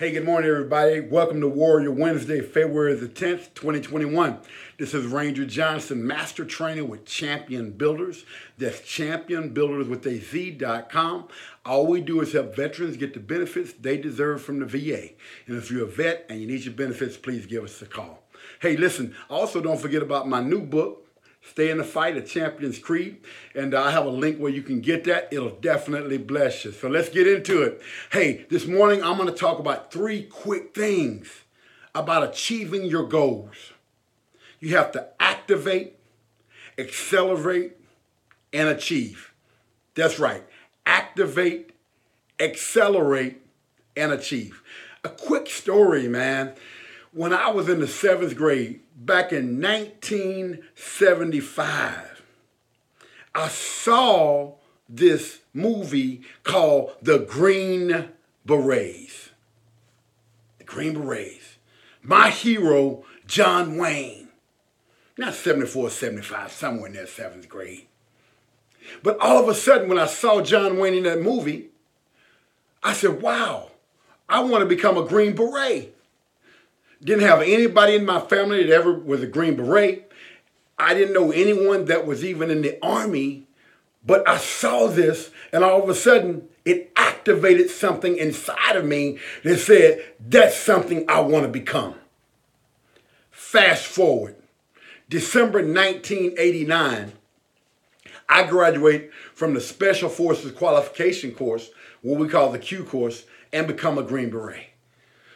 Hey, good morning, everybody. Welcome to Warrior Wednesday, February the 10th, 2021. This is Ranger Johnson, Master Trainer with Champion Builders. That's Champion Builders with a Z.com. All we do is help veterans get the benefits they deserve from the VA. And if you're a vet and you need your benefits, please give us a call. Hey, listen, also don't forget about my new book, Stay in the Fight, A Champion's Creed. And uh, I have a link where you can get that. It'll definitely bless you. So let's get into it. Hey, this morning I'm going to talk about three quick things about achieving your goals. You have to activate, accelerate, and achieve. That's right. Activate, accelerate, and achieve. A quick story, man. When I was in the seventh grade, back in 1975, I saw this movie called The Green Berets. The Green Berets. My hero, John Wayne. Not 74, 75, somewhere in that seventh grade. But all of a sudden, when I saw John Wayne in that movie, I said, wow, I want to become a Green Beret. Didn't have anybody in my family that ever was a Green Beret. I didn't know anyone that was even in the army, but I saw this and all of a sudden it activated something inside of me that said, that's something I want to become. Fast forward, December 1989, I graduate from the Special Forces Qualification Course, what we call the Q course, and become a Green Beret.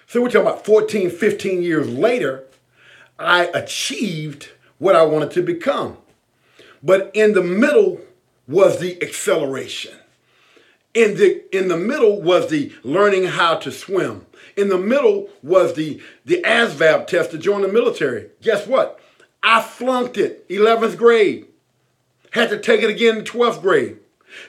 So we're talking about 14, 15 years later, I achieved what I wanted to become. But in the middle was the acceleration. In the, in the middle was the learning how to swim. In the middle was the, the ASVAB test to join the military. Guess what? I flunked it, 11th grade. Had to take it again in 12th grade.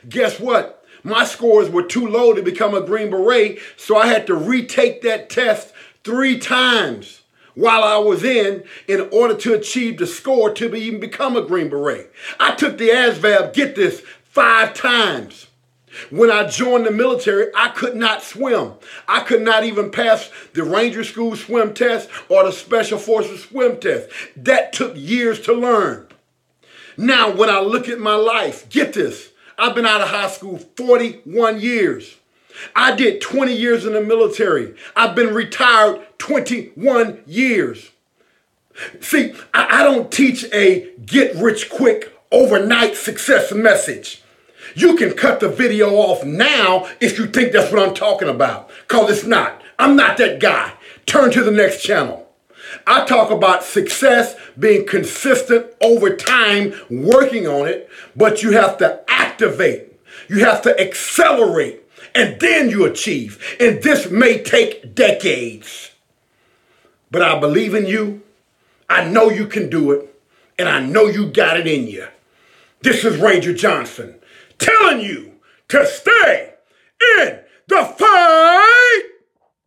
Guess what? My scores were too low to become a Green Beret, so I had to retake that test three times while I was in in order to achieve the score to be, even become a Green Beret. I took the ASVAB, get this, five times. When I joined the military, I could not swim. I could not even pass the Ranger School swim test or the Special Forces swim test. That took years to learn. Now, when I look at my life, get this, I've been out of high school 41 years. I did 20 years in the military. I've been retired 21 years. See, I, I don't teach a get rich quick overnight success message. You can cut the video off now if you think that's what I'm talking about, because it's not. I'm not that guy. Turn to the next channel. I talk about success being consistent over time, working on it, but you have to activate, you have to accelerate, and then you achieve. And this may take decades. But I believe in you. I know you can do it. And I know you got it in you. This is Ranger Johnson telling you to stay in the fight.